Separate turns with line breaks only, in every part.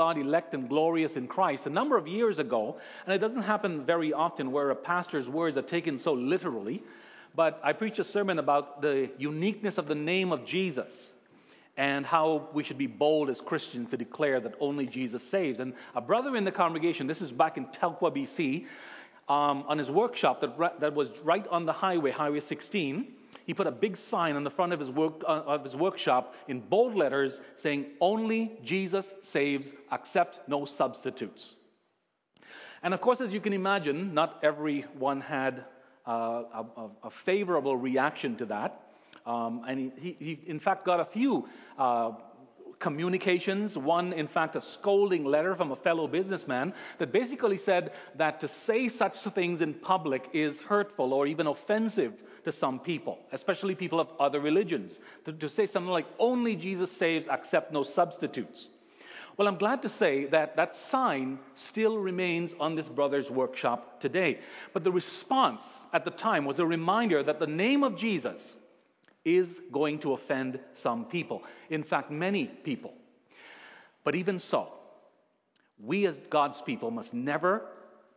God, elect and glorious in Christ, a number of years ago, and it doesn't happen very often where a pastor's words are taken so literally, but I preached a sermon about the uniqueness of the name of Jesus and how we should be bold as Christians to declare that only Jesus saves. And a brother in the congregation, this is back in Telkwa, BC, um, on his workshop that, that was right on the highway, Highway 16, he put a big sign on the front of his, work, uh, of his workshop in bold letters saying, Only Jesus saves, accept no substitutes. And of course, as you can imagine, not everyone had uh, a, a, favorable reaction to that. Um, and he, he, in fact, got a few uh, communications. One, in fact, a scolding letter from a fellow businessman that basically said that to say such things in public is hurtful or even offensive to some people, especially people of other religions. To, to say something like, only Jesus saves, accept no substitutes. Well, I'm glad to say that that sign still remains on this brother's workshop today. But the response at the time was a reminder that the name of Jesus is going to offend some people. In fact, many people. But even so, we as God's people must never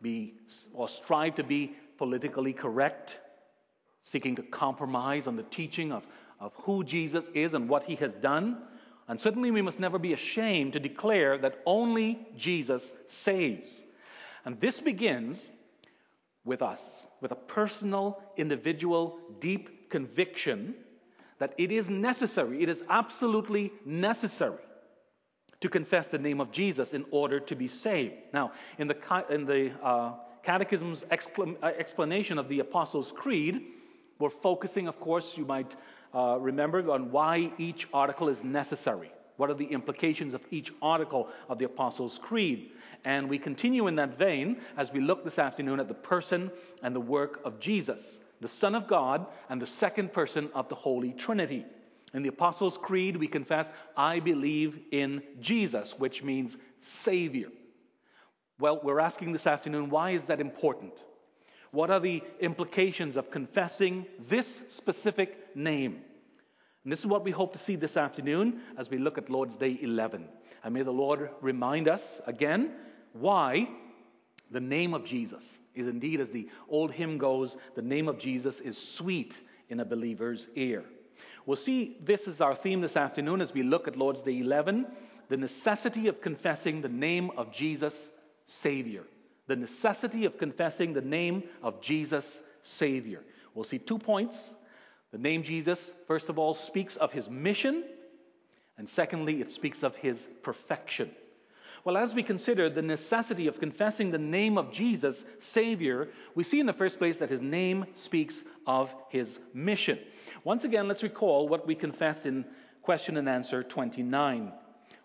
be or strive to be politically correct, seeking to compromise on the teaching of, of who Jesus is and what he has done. And certainly we must never be ashamed to declare that only Jesus saves. And this begins with us, with a personal, individual, deep conviction that it is necessary, it is absolutely necessary to confess the name of Jesus in order to be saved. Now, in the, in the uh, Catechism's uh, explanation of the Apostles' Creed, we're focusing, of course, you might uh, remember, on why each article is necessary. What are the implications of each article of the Apostles' Creed? And we continue in that vein as we look this afternoon at the person and the work of Jesus the Son of God, and the second person of the Holy Trinity. In the Apostles' Creed, we confess, I believe in Jesus, which means Savior. Well, we're asking this afternoon, why is that important? What are the implications of confessing this specific name? And this is what we hope to see this afternoon as we look at Lord's Day 11. And may the Lord remind us again why the name of Jesus is indeed, as the old hymn goes, the name of Jesus is sweet in a believer's ear. We'll see this is our theme this afternoon as we look at Lord's Day 11 the necessity of confessing the name of Jesus, Savior. The necessity of confessing the name of Jesus, Savior. We'll see two points. The name Jesus, first of all, speaks of his mission, and secondly, it speaks of his perfection. Well, as we consider the necessity of confessing the name of Jesus, Savior, we see in the first place that his name speaks of his mission. Once again, let's recall what we confessed in question and answer 29.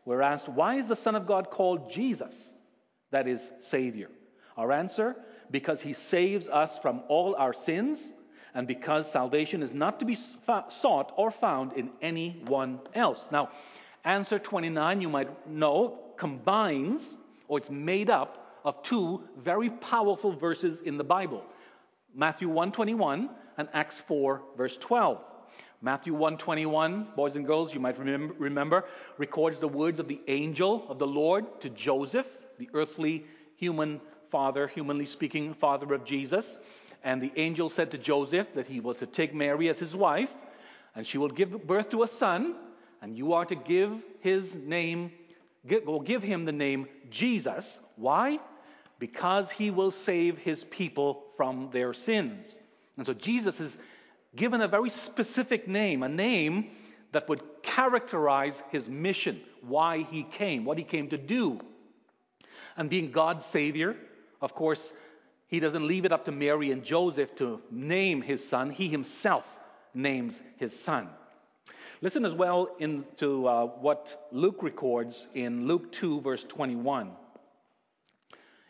We're asked, Why is the Son of God called Jesus? That is, Savior. Our answer, because he saves us from all our sins and because salvation is not to be sought or found in anyone else. Now, answer 29, you might know, combines or it's made up of two very powerful verses in the Bible. Matthew 1:21 and Acts 4 verse 12. Matthew 1:21, boys and girls, you might remember, records the words of the angel of the Lord to Joseph, the earthly human father, humanly speaking father of Jesus. And the angel said to Joseph that he was to take Mary as his wife, and she will give birth to a son, and you are to give his name will give him the name Jesus. Why? Because he will save his people from their sins. And so Jesus is given a very specific name, a name that would characterize his mission, why he came, what he came to do. And being God's Savior, of course, he doesn't leave it up to Mary and Joseph to name his son, he himself names his son. Listen as well into uh, what Luke records in Luke 2, verse 21.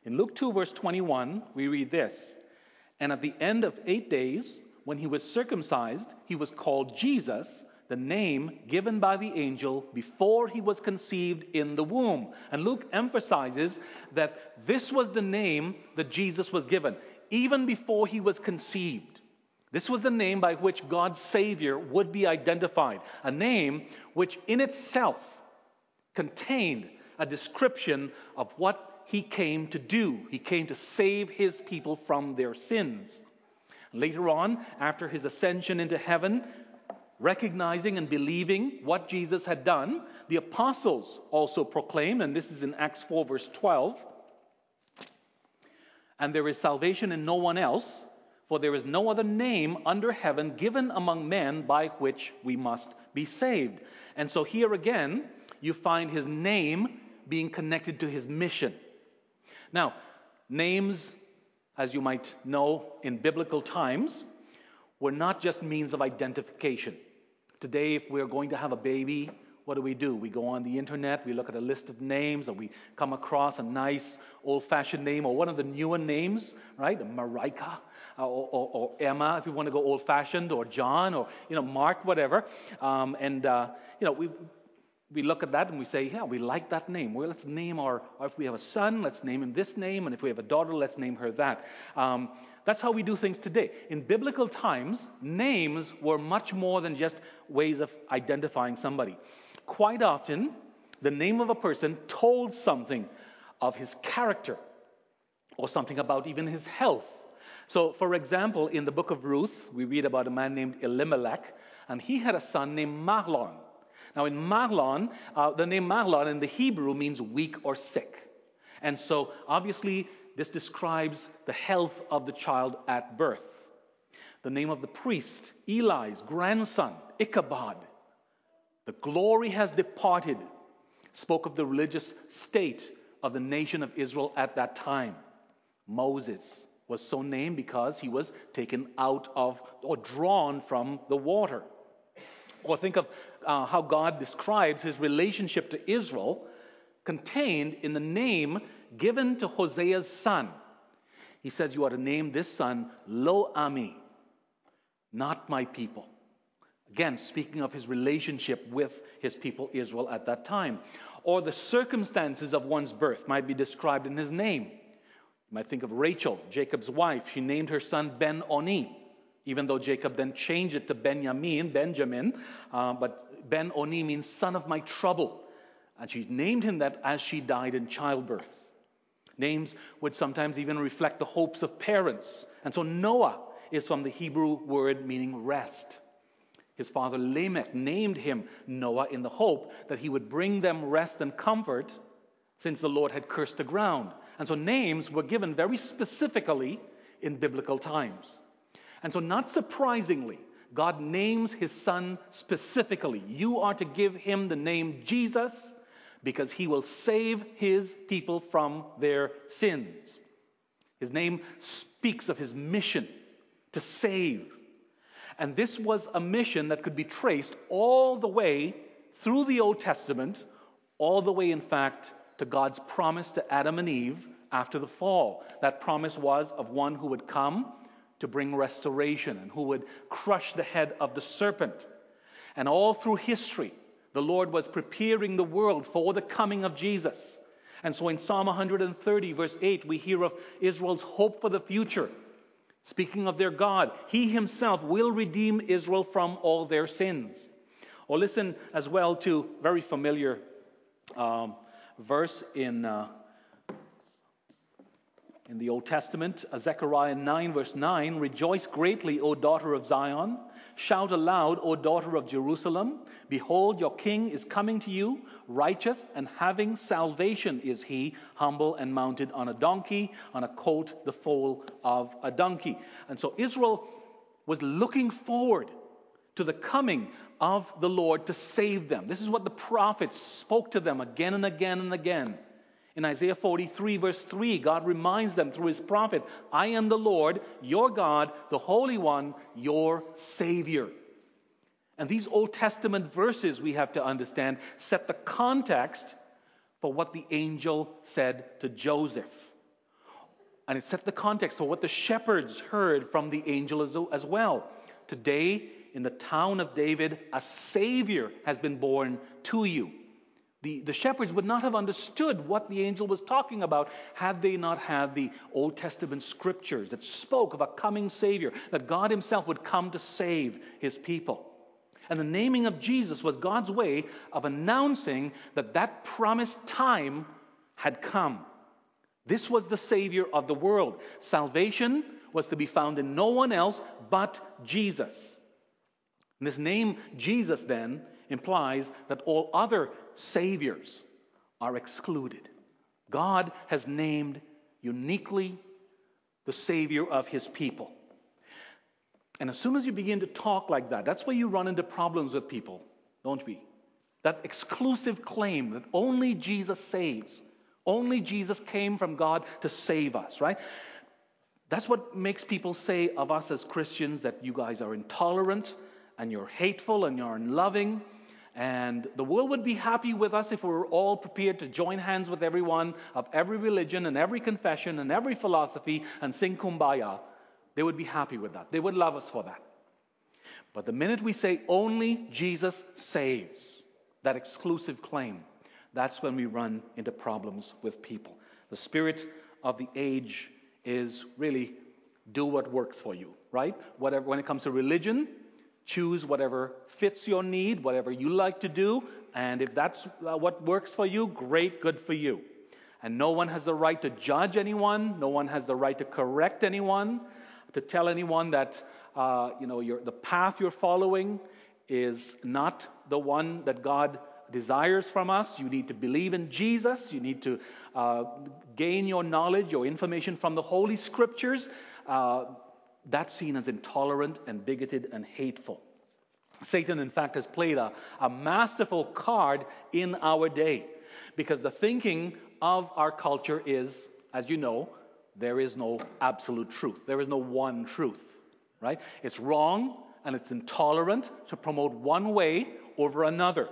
In Luke 2, verse 21, we read this And at the end of eight days, when he was circumcised, he was called Jesus, the name given by the angel before he was conceived in the womb. And Luke emphasizes that this was the name that Jesus was given, even before he was conceived. This was the name by which God's Savior would be identified, a name which in itself contained a description of what he came to do. He came to save his people from their sins. Later on, after his ascension into heaven, recognizing and believing what Jesus had done, the apostles also proclaimed, and this is in Acts 4, verse 12 and there is salvation in no one else, for there is no other name under heaven given among men by which we must be saved. And so here again, you find his name being connected to his mission. Now, names, as you might know in biblical times, were not just means of identification. Today, if we're going to have a baby, what do we do? We go on the internet, we look at a list of names, and we come across a nice old fashioned name or one of the newer names, right? Marika or, or, or, Emma, if you want to go old fashioned, or John, or, you know, Mark, whatever. Um, and, uh, you know, we, we look at that and we say, yeah, we like that name. Well, let's name our, if we have a son, let's name him this name. And if we have a daughter, let's name her that. Um, that's how we do things today. In biblical times, names were much more than just ways of identifying somebody. Quite often, the name of a person told something of his character or something about even his health. So, for example, in the book of Ruth, we read about a man named Elimelech, and he had a son named Mahlon. Now, in Mahlon, uh, the name Mahlon in the Hebrew means weak or sick. And so, obviously, this describes the health of the child at birth. The name of the priest, Eli's grandson, Ichabod. The glory has departed, spoke of the religious state of the nation of Israel at that time. Moses was so named because he was taken out of or drawn from the water. Or think of uh, how God describes his relationship to Israel contained in the name given to Hosea's son. He says, You are to name this son Lo Ami, not my people. Again, speaking of his relationship with his people Israel at that time. Or the circumstances of one's birth might be described in his name. You might think of Rachel, Jacob's wife. She named her son Ben Oni, even though Jacob then changed it to Benjamin, Benjamin. Uh, but Ben Oni means son of my trouble. And she named him that as she died in childbirth. Names would sometimes even reflect the hopes of parents. And so Noah is from the Hebrew word meaning rest. His father Lamech named him Noah in the hope that he would bring them rest and comfort since the Lord had cursed the ground. And so names were given very specifically in biblical times. And so, not surprisingly, God names his son specifically. You are to give him the name Jesus because he will save his people from their sins. His name speaks of his mission to save. And this was a mission that could be traced all the way through the Old Testament, all the way, in fact, to God's promise to Adam and Eve after the fall. That promise was of one who would come to bring restoration and who would crush the head of the serpent. And all through history, the Lord was preparing the world for the coming of Jesus. And so in Psalm 130, verse 8, we hear of Israel's hope for the future. Speaking of their God, He Himself will redeem Israel from all their sins. Or listen as well to very familiar um, verse in, uh, in the Old Testament, Zechariah 9, verse 9 Rejoice greatly, O daughter of Zion. Shout aloud, O daughter of Jerusalem. Behold, your king is coming to you. Righteous and having salvation is he, humble and mounted on a donkey, on a colt, the foal of a donkey. And so Israel was looking forward to the coming of the Lord to save them. This is what the prophets spoke to them again and again and again. In Isaiah 43, verse 3, God reminds them through his prophet, I am the Lord, your God, the Holy One, your Savior. And these Old Testament verses, we have to understand, set the context for what the angel said to Joseph. And it set the context for what the shepherds heard from the angel as, as well. Today, in the town of David, a Savior has been born to you. The, the shepherds would not have understood what the angel was talking about had they not had the Old Testament scriptures that spoke of a coming Savior, that God Himself would come to save His people. And the naming of Jesus was God's way of announcing that that promised time had come. This was the Savior of the world. Salvation was to be found in no one else but Jesus. And this name, Jesus, then, implies that all other Saviors are excluded. God has named uniquely the Savior of His people. And as soon as you begin to talk like that, that's where you run into problems with people, don't we? That exclusive claim that only Jesus saves, only Jesus came from God to save us, right? That's what makes people say of us as Christians that you guys are intolerant and you're hateful and you're unloving. And the world would be happy with us if we were all prepared to join hands with everyone of every religion and every confession and every philosophy and sing kumbaya. They would be happy with that. They would love us for that. But the minute we say only Jesus saves, that exclusive claim, that's when we run into problems with people. The spirit of the age is really do what works for you, right? Whatever, when it comes to religion, choose whatever fits your need, whatever you like to do, and if that's uh, what works for you, great, good for you. And no one has the right to judge anyone, no one has the right to correct anyone to tell anyone that uh, you know the path you're following is not the one that God desires from us. You need to believe in Jesus. You need to uh, gain your knowledge, your information from the Holy Scriptures. Uh, that's seen as intolerant and bigoted and hateful. Satan, in fact, has played a, a masterful card in our day because the thinking of our culture is, as you know, there is no absolute truth. There is no one truth, right? It's wrong and it's intolerant to promote one way over another.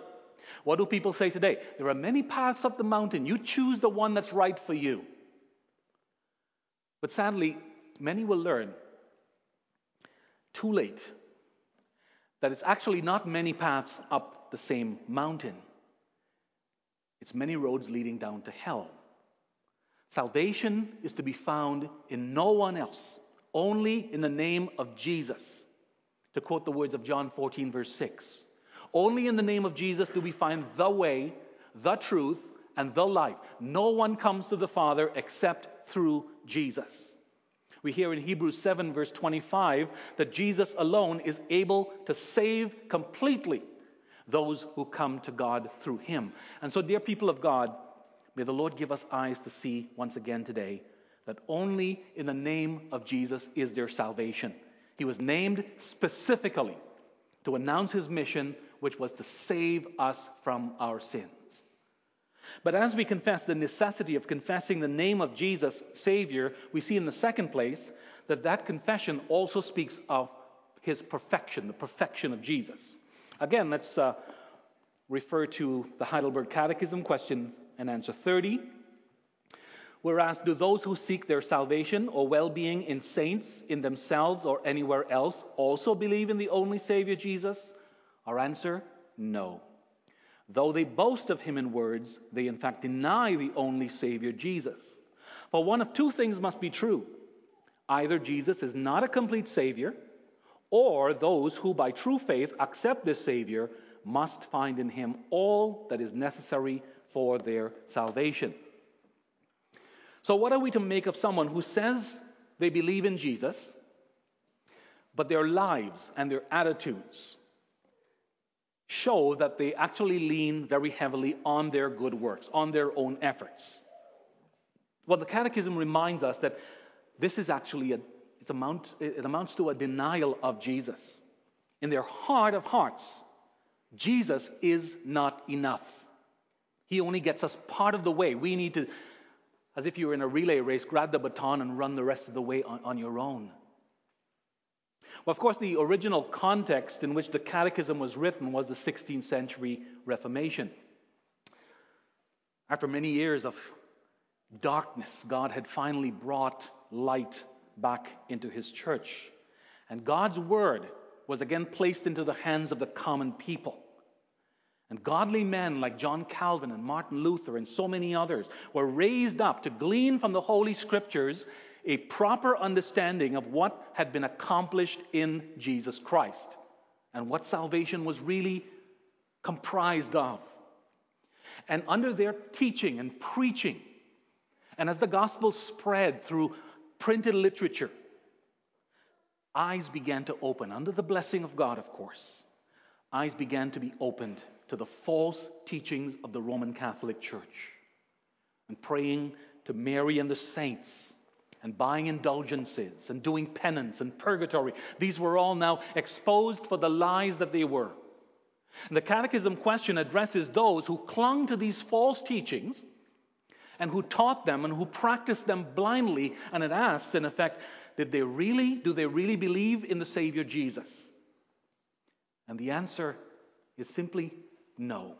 What do people say today? There are many paths up the mountain. You choose the one that's right for you. But sadly, many will learn too late that it's actually not many paths up the same mountain, it's many roads leading down to hell. Salvation is to be found in no one else, only in the name of Jesus. To quote the words of John 14, verse 6. Only in the name of Jesus do we find the way, the truth, and the life. No one comes to the Father except through Jesus. We hear in Hebrews 7, verse 25, that Jesus alone is able to save completely those who come to God through him. And so, dear people of God, May the Lord give us eyes to see once again today that only in the name of Jesus is there salvation. He was named specifically to announce his mission, which was to save us from our sins. But as we confess the necessity of confessing the name of Jesus, Savior, we see in the second place that that confession also speaks of his perfection, the perfection of Jesus. Again, let's uh, refer to the Heidelberg Catechism, question and answer 30. Whereas, do those who seek their salvation or well being in saints, in themselves, or anywhere else also believe in the only Savior Jesus? Our answer no. Though they boast of him in words, they in fact deny the only Savior Jesus. For one of two things must be true either Jesus is not a complete Savior, or those who by true faith accept this Savior must find in him all that is necessary for their salvation. So, what are we to make of someone who says they believe in Jesus, but their lives and their attitudes show that they actually lean very heavily on their good works, on their own efforts? Well, the Catechism reminds us that this is actually a, amount, it amounts to a denial of Jesus. In their heart of hearts, Jesus is not enough. He only gets us part of the way. We need to, as if you were in a relay race, grab the baton and run the rest of the way on, on your own. Of course, the original context in which the Catechism was written was the 16th century Reformation. After many years of darkness, God had finally brought light back into his church. And God's word was again placed into the hands of the common people. And godly men like John Calvin and Martin Luther and so many others were raised up to glean from the Holy Scriptures a proper understanding of what had been accomplished in Jesus Christ. and what salvation was really comprised of. And under their teaching and preaching, and as the gospel spread through printed literature, eyes began to open, under the blessing of God, of course. Eyes began to be opened to the false teachings of the Roman Catholic Church and praying to Mary and the saints and buying indulgences and doing penance and purgatory. These were all now exposed for the lies that they were. And the Catechism question addresses those who clung to these false teachings and who taught them and who practiced them blindly. And it asks, in effect, did they really, do they really believe in the Savior Jesus? And the answer is simply no.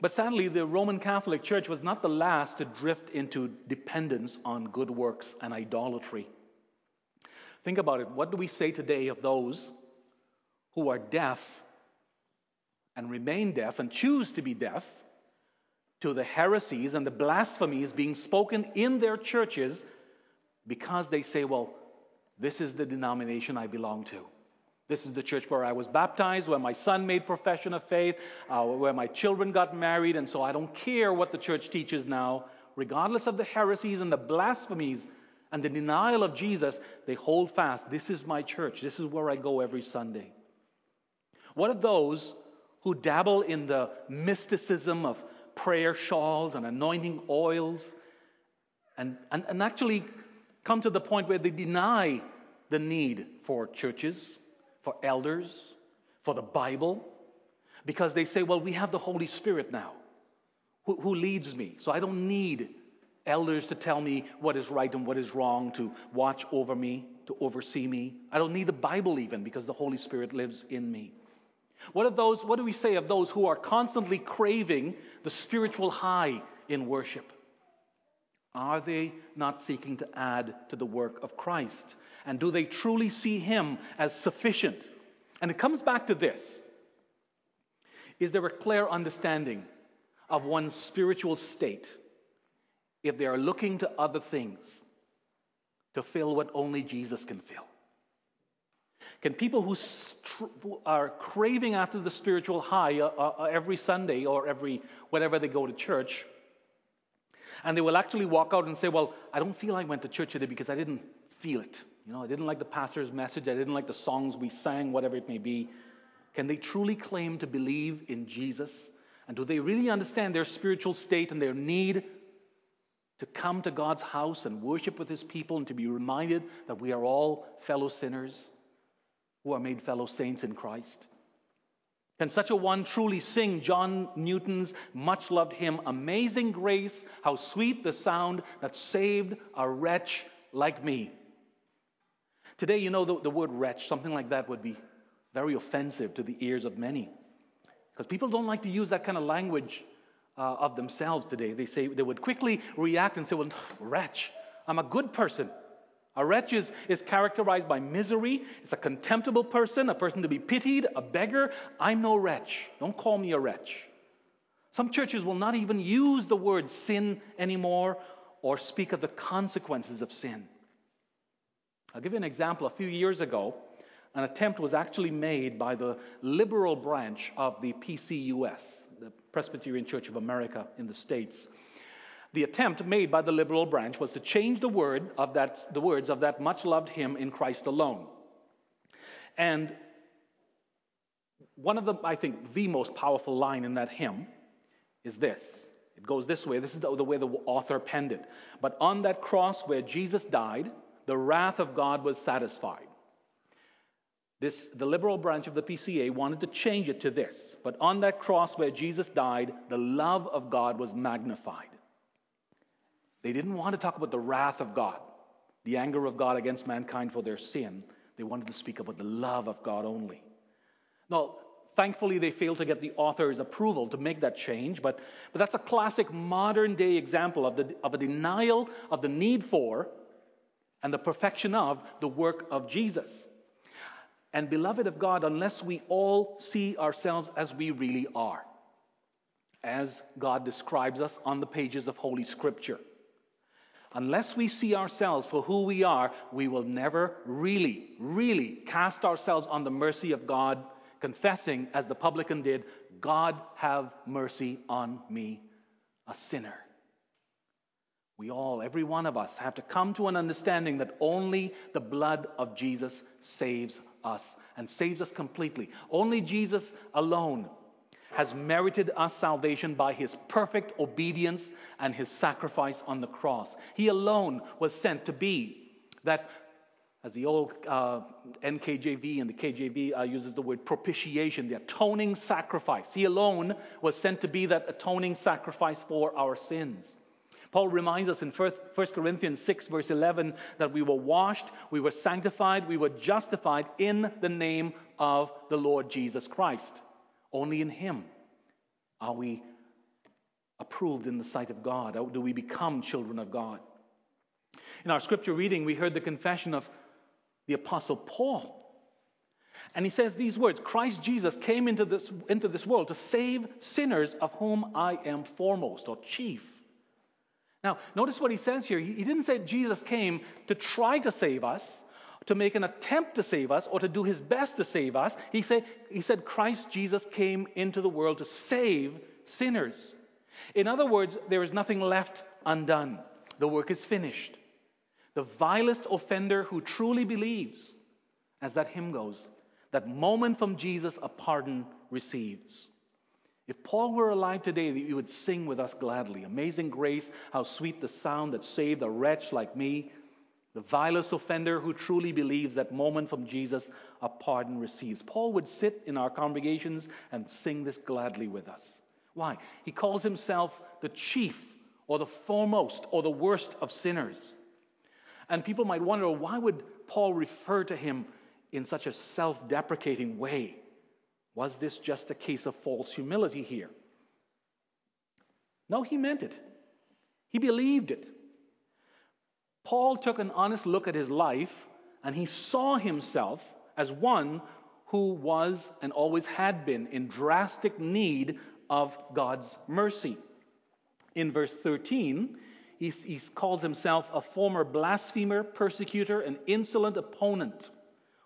But sadly, the Roman Catholic Church was not the last to drift into dependence on good works and idolatry. Think about it. What do we say today of those who are deaf and remain deaf and choose to be deaf to the heresies and the blasphemies being spoken in their churches because they say, well, this is the denomination I belong to. This is the church where I was baptized, where my son made profession of faith, uh, where my children got married, and so I don't care what the church teaches now. Regardless of the heresies and the blasphemies and the denial of Jesus, they hold fast. This is my church. This is where I go every Sunday. What of those who dabble in the mysticism of prayer shawls and anointing oils and, and, and actually come to the point where they deny the need for churches, for elders, for the Bible, because they say, well, we have the Holy Spirit now who, who leads me, so I don't need elders to tell me what is right and what is wrong, to watch over me, to oversee me. I don't need the Bible even because the Holy Spirit lives in me. What those, what do we say of those who are constantly craving the spiritual high in worship? Are they not seeking to add to the work of Christ? And do they truly see Him as sufficient? And it comes back to this Is there a clear understanding of one's spiritual state if they are looking to other things to fill what only Jesus can fill? Can people who are craving after the spiritual high uh, uh, uh, every Sunday or every whenever they go to church, and they will actually walk out and say, Well, I don't feel I went to church today because I didn't feel it. You know, I didn't like the pastor's message, I didn't like the songs we sang, whatever it may be. Can they truly claim to believe in Jesus? And do they really understand their spiritual state and their need to come to God's house and worship with his people and to be reminded that we are all fellow sinners? who are made fellow saints in Christ? Can such a one truly sing John Newton's much loved hymn, Amazing Grace, how sweet the sound that saved a wretch like me? Today, you know, the, the word wretch, something like that would be very offensive to the ears of many. Because people don't like to use that kind of language uh, of themselves today. They say they would quickly react and say, Well, wretch, I'm a good person. A wretch is, is characterized by misery. It's a contemptible person, a person to be pitied, a beggar. I'm no wretch. Don't call me a wretch. Some churches will not even use the word sin anymore or speak of the consequences of sin. I'll give you an example. A few years ago, an attempt was actually made by the liberal branch of the PCUS, the Presbyterian Church of America in the States the attempt made by the liberal branch was to change the word of that, the words of that much loved hymn in Christ alone. And one of the, I think, the most powerful line in that hymn is this. It goes this way. This is the, the way the author penned it. But on that cross where Jesus died, the wrath of God was satisfied. This, the liberal branch of the PCA wanted to change it to this. But on that cross where Jesus died, the love of God was magnified. They didn't want to talk about the wrath of God, the anger of God against mankind for their sin. They wanted to speak about the love of God only. Now, thankfully, they failed to get the author's approval to make that change, but, but that's a classic modern day example of, the, of a denial of the need for and the perfection of the work of Jesus. And, beloved of God, unless we all see ourselves as we really are, as God describes us on the pages of Holy Scripture, Unless we see ourselves for who we are, we will never really, really cast ourselves on the mercy of God, confessing, as the publican did, God have mercy on me, a sinner. We all, every one of us, have to come to an understanding that only the blood of Jesus saves us and saves us completely. Only Jesus alone has merited us salvation by his perfect obedience and his sacrifice on the cross. He alone was sent to be that, as the old uh, NKJV and the KJV uh, uses the word propitiation, the atoning sacrifice. He alone was sent to be that atoning sacrifice for our sins. Paul reminds us in 1 Corinthians 6, verse 11, that we were washed, we were sanctified, we were justified in the name of the Lord Jesus Christ. Only in Him are we approved in the sight of God. Do we become children of God? In our scripture reading, we heard the confession of the Apostle Paul. And he says these words Christ Jesus came into this, into this world to save sinners, of whom I am foremost or chief. Now, notice what he says here. He didn't say Jesus came to try to save us, to make an attempt to save us, or to do his best to save us. He said, he said Christ Jesus came into the world to save sinners. In other words, there is nothing left undone. The work is finished. The vilest offender who truly believes, as that hymn goes, that moment from Jesus a pardon receives. If Paul were alive today, he would sing with us gladly. Amazing grace, how sweet the sound that saved a wretch like me. The vilest offender who truly believes that moment from Jesus a pardon receives. Paul would sit in our congregations and sing this gladly with us. Why? He calls himself the chief or the foremost or the worst of sinners. And people might wonder why would Paul refer to him in such a self deprecating way? Was this just a case of false humility here? No, he meant it. He believed it. Paul took an honest look at his life and he saw himself as one who was and always had been in drastic need of God's mercy. In verse 13, he, calls himself a former blasphemer, persecutor, and insolent opponent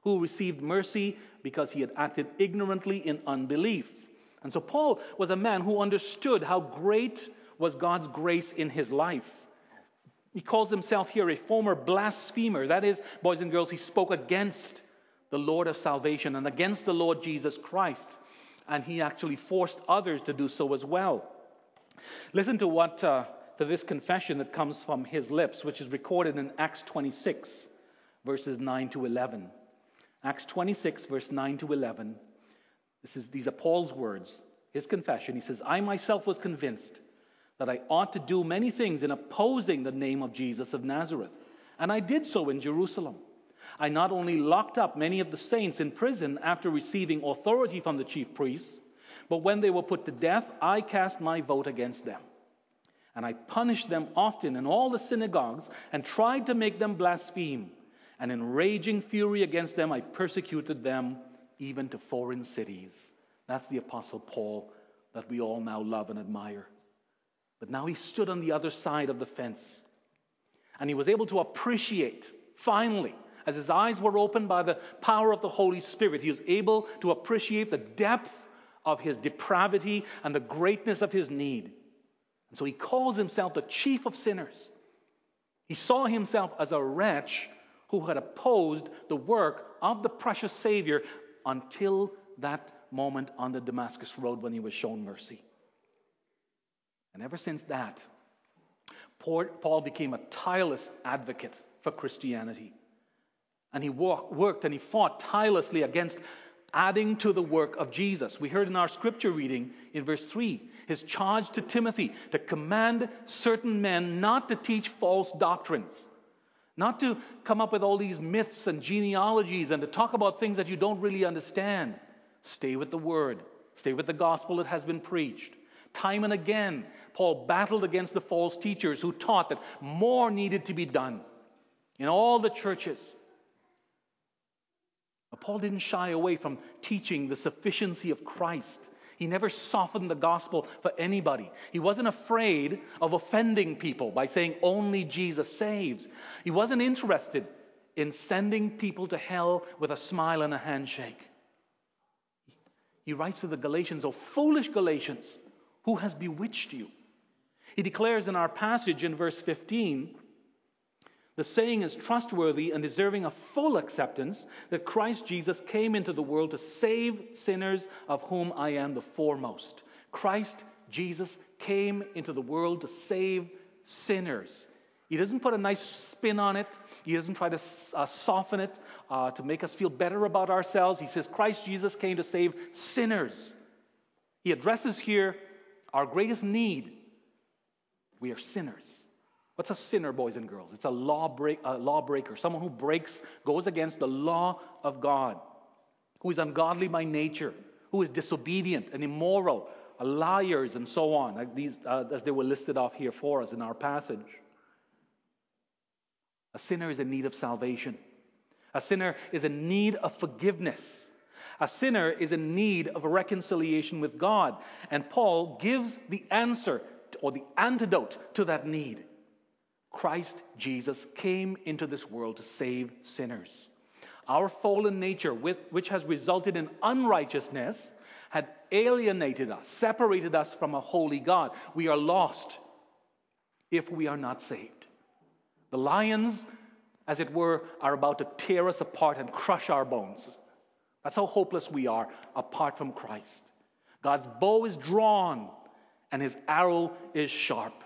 who received mercy because he had acted ignorantly in unbelief. And so Paul was a man who understood how great was God's grace in his life. He calls himself here a former blasphemer. That is, boys and girls, he spoke against the Lord of salvation and against the Lord Jesus Christ. And he actually forced others to do so as well. Listen to what uh, to this confession that comes from his lips, which is recorded in Acts 26, verses 9 to 11. Acts 26, verse 9 to 11. This is, these are Paul's words, his confession. He says, I myself was convinced that I ought to do many things in opposing the name of Jesus of Nazareth. And I did so in Jerusalem. I not only locked up many of the saints in prison after receiving authority from the chief priests, but when they were put to death, I cast my vote against them. And I punished them often in all the synagogues and tried to make them blaspheme and in raging fury against them, I persecuted them even to foreign cities. That's the Apostle Paul that we all now love and admire. But now he stood on the other side of the fence. And he was able to appreciate, finally, as his eyes were opened by the power of the Holy Spirit, he was able to appreciate the depth of his depravity and the greatness of his need. And so he calls himself the chief of sinners. He saw himself as a wretch who had opposed the work of the precious Savior until that moment on the Damascus Road when he was shown mercy. And ever since that, Paul became a tireless advocate for Christianity. And he worked and he fought tirelessly against adding to the work of Jesus. We heard in our scripture reading in verse 3 his charge to Timothy to command certain men not to teach false doctrines not to come up with all these myths and genealogies and to talk about things that you don't really understand. Stay with the word, stay with the gospel that has been preached. Time and again, Paul battled against the false teachers who taught that more needed to be done in all the churches. But Paul didn't shy away from teaching the sufficiency of Christ. He never softened the gospel for anybody. He wasn't afraid of offending people by saying only Jesus saves. He wasn't interested in sending people to hell with a smile and a handshake. He writes to the Galatians, Oh, foolish Galatians, who has bewitched you? He declares in our passage in verse 15 the saying is trustworthy and deserving of full acceptance that Christ Jesus came into the world to save sinners, of whom I am the foremost. Christ Jesus came into the world to save sinners. He doesn't put a nice spin on it. He doesn't try to uh, soften it uh, to make us feel better about ourselves. He says Christ Jesus came to save sinners. He addresses here our greatest need. We are sinners. What's a sinner, boys and girls? It's a law break, a lawbreaker, someone who breaks, goes against the law of God, who is ungodly by nature, who is disobedient and immoral, liars, and so on, like these, uh, as they were listed off here for us in our passage. A sinner is in need of salvation. A sinner is in need of forgiveness. A sinner is in need of a reconciliation with God. And Paul gives the answer or the antidote to that need. Christ Jesus came into this world to save sinners. Our fallen nature, which has resulted in unrighteousness, had alienated us, separated us from a holy God. We are lost if we are not saved. The lions, as it were, are about to tear us apart and crush our bones. That's how hopeless we are apart from Christ. God's bow is drawn and his arrow is sharp.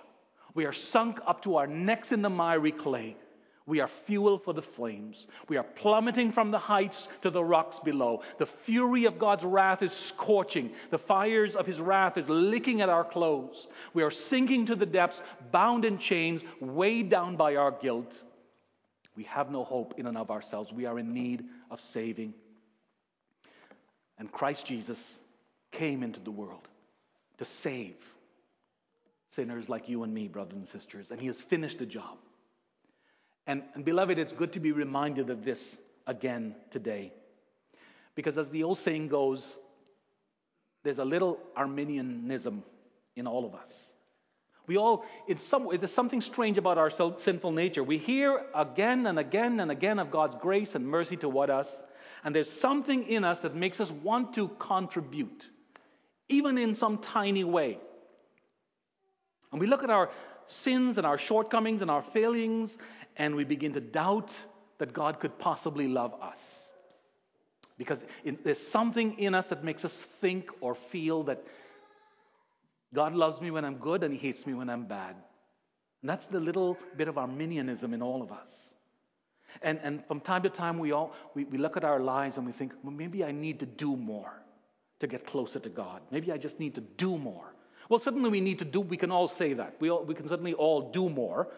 We are sunk up to our necks in the miry clay. We are fuel for the flames. We are plummeting from the heights to the rocks below. The fury of God's wrath is scorching. The fires of his wrath is licking at our clothes. We are sinking to the depths, bound in chains, weighed down by our guilt. We have no hope in and of ourselves. We are in need of saving. And Christ Jesus came into the world to save sinners like you and me, brothers and sisters, and He has finished the job. And, and beloved, it's good to be reminded of this again today. Because as the old saying goes, there's a little Arminianism in all of us. We all, it's some, way, there's something strange about our sinful nature. We hear again and again and again of God's grace and mercy toward us, and there's something in us that makes us want to contribute, even in some tiny way. And we look at our sins and our shortcomings and our failings, and we begin to doubt that God could possibly love us. Because there's something in us that makes us think or feel that God loves me when I'm good and He hates me when I'm bad. And that's the little bit of Arminianism in all of us. And, and from time to time, we, all, we, we look at our lives and we think, well, maybe I need to do more to get closer to God. Maybe I just need to do more. Well, certainly we need to do, we can all say that. We, all, we can certainly all do more.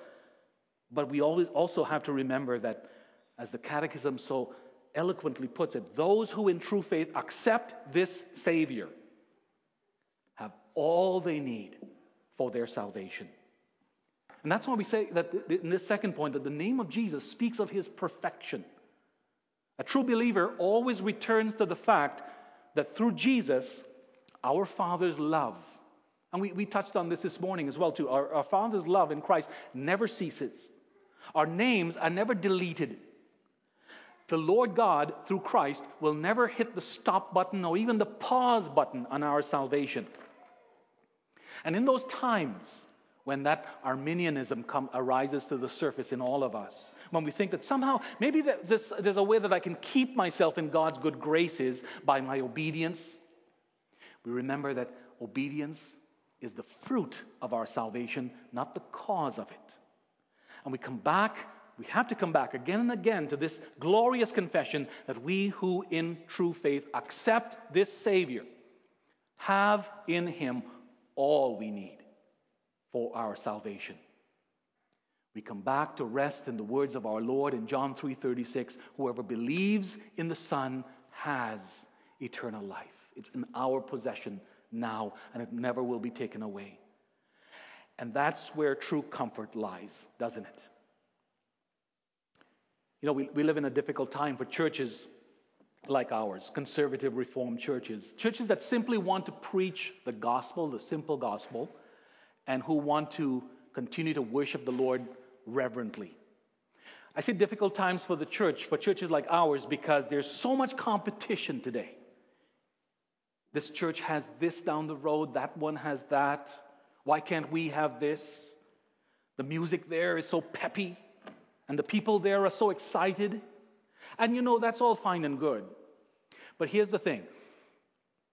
But we always also have to remember that, as the Catechism so eloquently puts it, those who in true faith accept this Savior have all they need for their salvation. And that's why we say that in this second point, that the name of Jesus speaks of his perfection. A true believer always returns to the fact that through Jesus, our Father's love and we, we touched on this this morning as well, too. Our, our Father's love in Christ never ceases, our names are never deleted. The Lord God, through Christ, will never hit the stop button or even the pause button on our salvation. And in those times when that Arminianism come, arises to the surface in all of us, when we think that somehow maybe there's, there's a way that I can keep myself in God's good graces by my obedience, we remember that obedience is the fruit of our salvation, not the cause of it. And we come back, we have to come back again and again to this glorious confession that we who in true faith accept this Savior have in Him all we need for our salvation. We come back to rest in the words of our Lord in John 3:36, whoever believes in the Son has eternal life. It's in our possession now, and it never will be taken away. And that's where true comfort lies, doesn't it? You know, we, we live in a difficult time for churches like ours, conservative reformed churches, churches that simply want to preach the gospel, the simple gospel, and who want to continue to worship the Lord reverently. I say difficult times for the church, for churches like ours, because there's so much competition today. This church has this down the road, that one has that. Why can't we have this? The music there is so peppy, and the people there are so excited. And you know, that's all fine and good. But here's the thing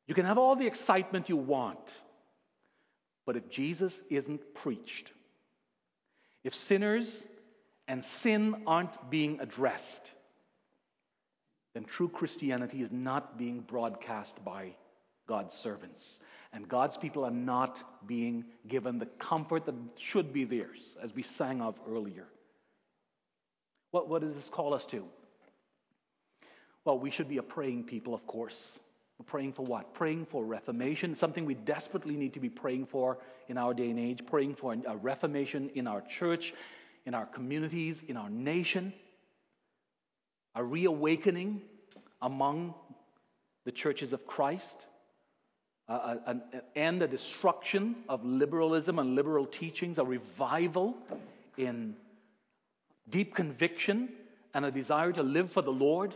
you can have all the excitement you want, but if Jesus isn't preached, if sinners and sin aren't being addressed, then true Christianity is not being broadcast by God's servants. And God's people are not being given the comfort that should be theirs, as we sang of earlier. What, what does this call us to? Well, we should be a praying people, of course. We're praying for what? Praying for reformation, something we desperately need to be praying for in our day and age, praying for a reformation in our church, in our communities, in our nation, a reawakening among the churches of Christ, uh, an, and a destruction of liberalism and liberal teachings, a revival in deep conviction and a desire to live for the Lord.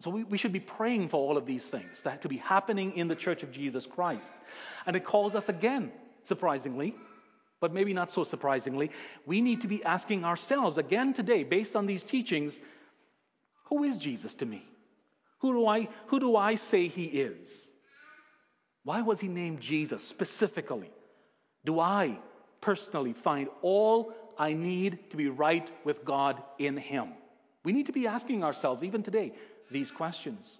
So we, we should be praying for all of these things that to be happening in the church of Jesus Christ. And it calls us again, surprisingly, but maybe not so surprisingly, we need to be asking ourselves again today, based on these teachings, who is Jesus to me? Who do I, who do I say he is? Why was he named Jesus specifically? Do I personally find all I need to be right with God in him? We need to be asking ourselves, even today, these questions.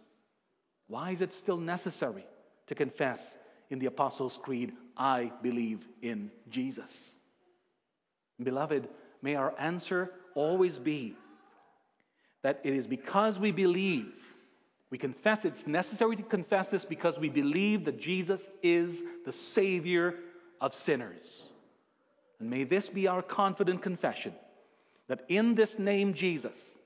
Why is it still necessary to confess in the Apostles' Creed, I believe in Jesus? Beloved, may our answer always be that it is because we believe, we confess, it's necessary to confess this because we believe that Jesus is the Savior of sinners. And may this be our confident confession that in this name, Jesus,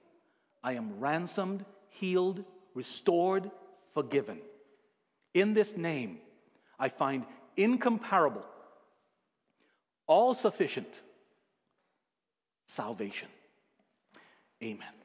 I am ransomed healed, restored, forgiven. In this name, I find incomparable, all sufficient salvation. Amen.